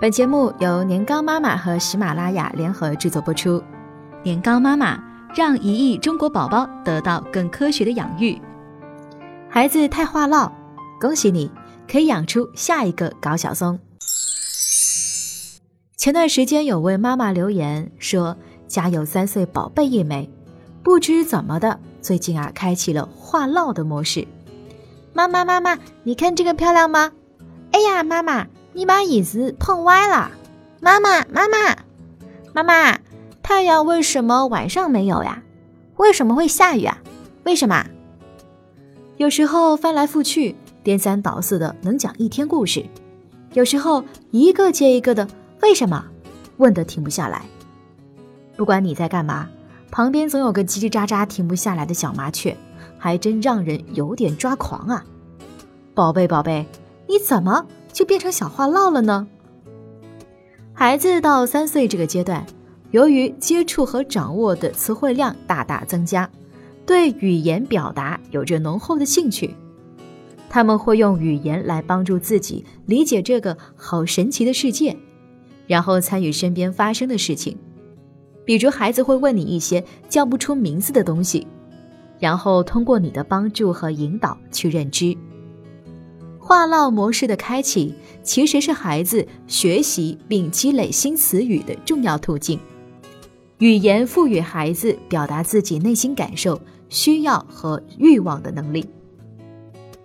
本节目由年糕妈妈和喜马拉雅联合制作播出。年糕妈妈让一亿中国宝宝得到更科学的养育。孩子太话唠，恭喜你可以养出下一个高晓松。前段时间有位妈妈留言说，家有三岁宝贝一枚，不知怎么的，最近啊开启了话唠的模式。妈妈妈妈，你看这个漂亮吗？哎呀，妈妈。你把椅子碰歪了，妈妈，妈妈，妈妈，太阳为什么晚上没有呀？为什么会下雨啊？为什么？有时候翻来覆去，颠三倒四的能讲一天故事；有时候一个接一个的为什么问的停不下来。不管你在干嘛，旁边总有个叽叽喳喳停不下来的小麻雀，还真让人有点抓狂啊！宝贝，宝贝，你怎么？就变成小话唠了呢。孩子到三岁这个阶段，由于接触和掌握的词汇量大大增加，对语言表达有着浓厚的兴趣。他们会用语言来帮助自己理解这个好神奇的世界，然后参与身边发生的事情。比如，孩子会问你一些叫不出名字的东西，然后通过你的帮助和引导去认知。话唠模式的开启，其实是孩子学习并积累新词语的重要途径。语言赋予孩子表达自己内心感受、需要和欲望的能力。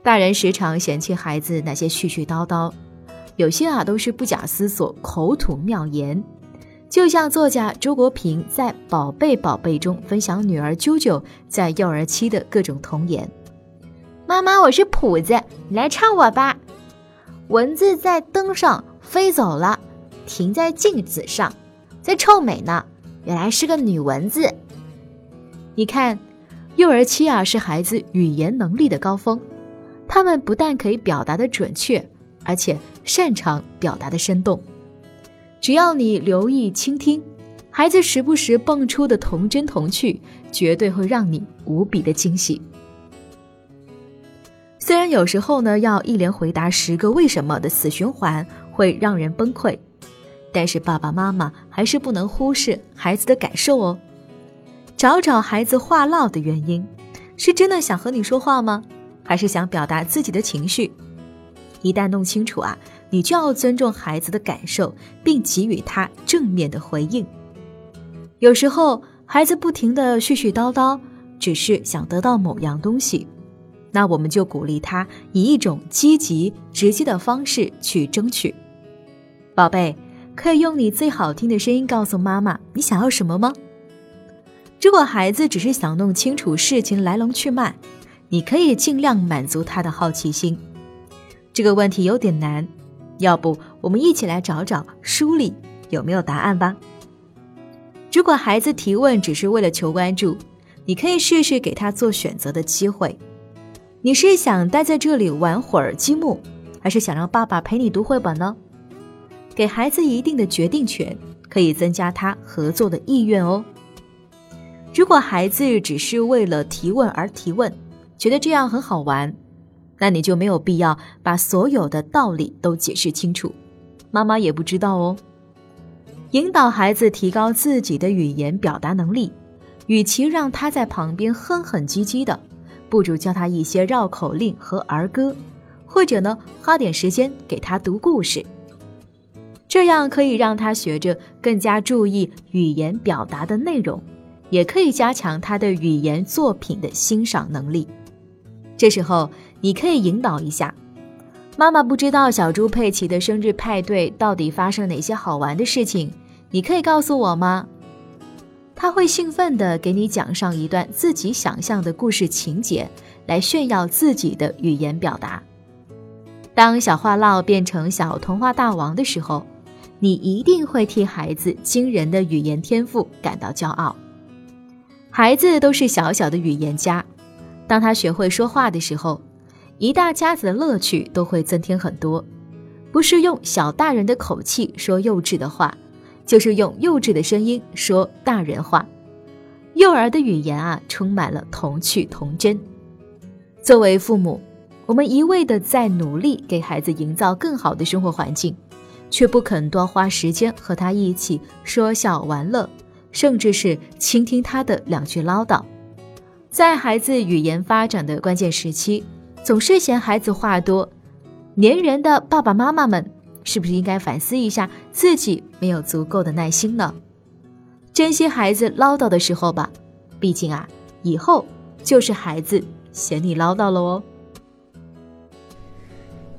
大人时常嫌弃孩子那些絮絮叨叨，有些啊都是不假思索、口吐妙言。就像作家周国平在《宝贝宝贝》中分享女儿啾啾在幼儿期的各种童言。妈妈，我是谱子，你来唱我吧。蚊子在灯上飞走了，停在镜子上，在臭美呢。原来是个女蚊子。你看，幼儿期啊是孩子语言能力的高峰，他们不但可以表达的准确，而且擅长表达的生动。只要你留意倾听，孩子时不时蹦出的童真童趣，绝对会让你无比的惊喜。虽然有时候呢，要一连回答十个为什么的死循环会让人崩溃，但是爸爸妈妈还是不能忽视孩子的感受哦。找找孩子话唠的原因，是真的想和你说话吗？还是想表达自己的情绪？一旦弄清楚啊，你就要尊重孩子的感受，并给予他正面的回应。有时候孩子不停的絮絮叨叨，只是想得到某样东西。那我们就鼓励他以一种积极、直接的方式去争取。宝贝，可以用你最好听的声音告诉妈妈你想要什么吗？如果孩子只是想弄清楚事情来龙去脉，你可以尽量满足他的好奇心。这个问题有点难，要不我们一起来找找书里有没有答案吧。如果孩子提问只是为了求关注，你可以试试给他做选择的机会。你是想待在这里玩会儿积木，还是想让爸爸陪你读绘本呢？给孩子一定的决定权，可以增加他合作的意愿哦。如果孩子只是为了提问而提问，觉得这样很好玩，那你就没有必要把所有的道理都解释清楚，妈妈也不知道哦。引导孩子提高自己的语言表达能力，与其让他在旁边哼哼唧唧的。不如教他一些绕口令和儿歌，或者呢，花点时间给他读故事，这样可以让他学着更加注意语言表达的内容，也可以加强他的语言作品的欣赏能力。这时候，你可以引导一下妈妈，不知道小猪佩奇的生日派对到底发生哪些好玩的事情，你可以告诉我吗？他会兴奋地给你讲上一段自己想象的故事情节，来炫耀自己的语言表达。当小话唠变成小童话大王的时候，你一定会替孩子惊人的语言天赋感到骄傲。孩子都是小小的语言家，当他学会说话的时候，一大家子的乐趣都会增添很多。不是用小大人的口气说幼稚的话。就是用幼稚的声音说大人话，幼儿的语言啊，充满了童趣童真。作为父母，我们一味的在努力给孩子营造更好的生活环境，却不肯多花时间和他一起说笑玩乐，甚至是倾听他的两句唠叨。在孩子语言发展的关键时期，总是嫌孩子话多，粘人的爸爸妈妈们，是不是应该反思一下自己没有足够的耐心呢？珍惜孩子唠叨的时候吧，毕竟啊，以后就是孩子嫌你唠叨了哦。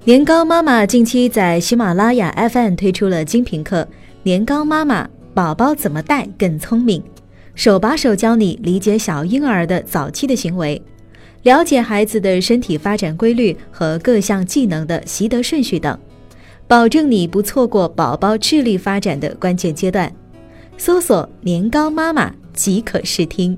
年糕妈妈近期在喜马拉雅 FM 推出了精品课《年糕妈妈宝宝怎么带更聪明》，手把手教你理解小婴儿的早期的行为，了解孩子的身体发展规律和各项技能的习得顺序等，保证你不错过宝宝智力发展的关键阶段。搜索“年糕妈妈”即可试听。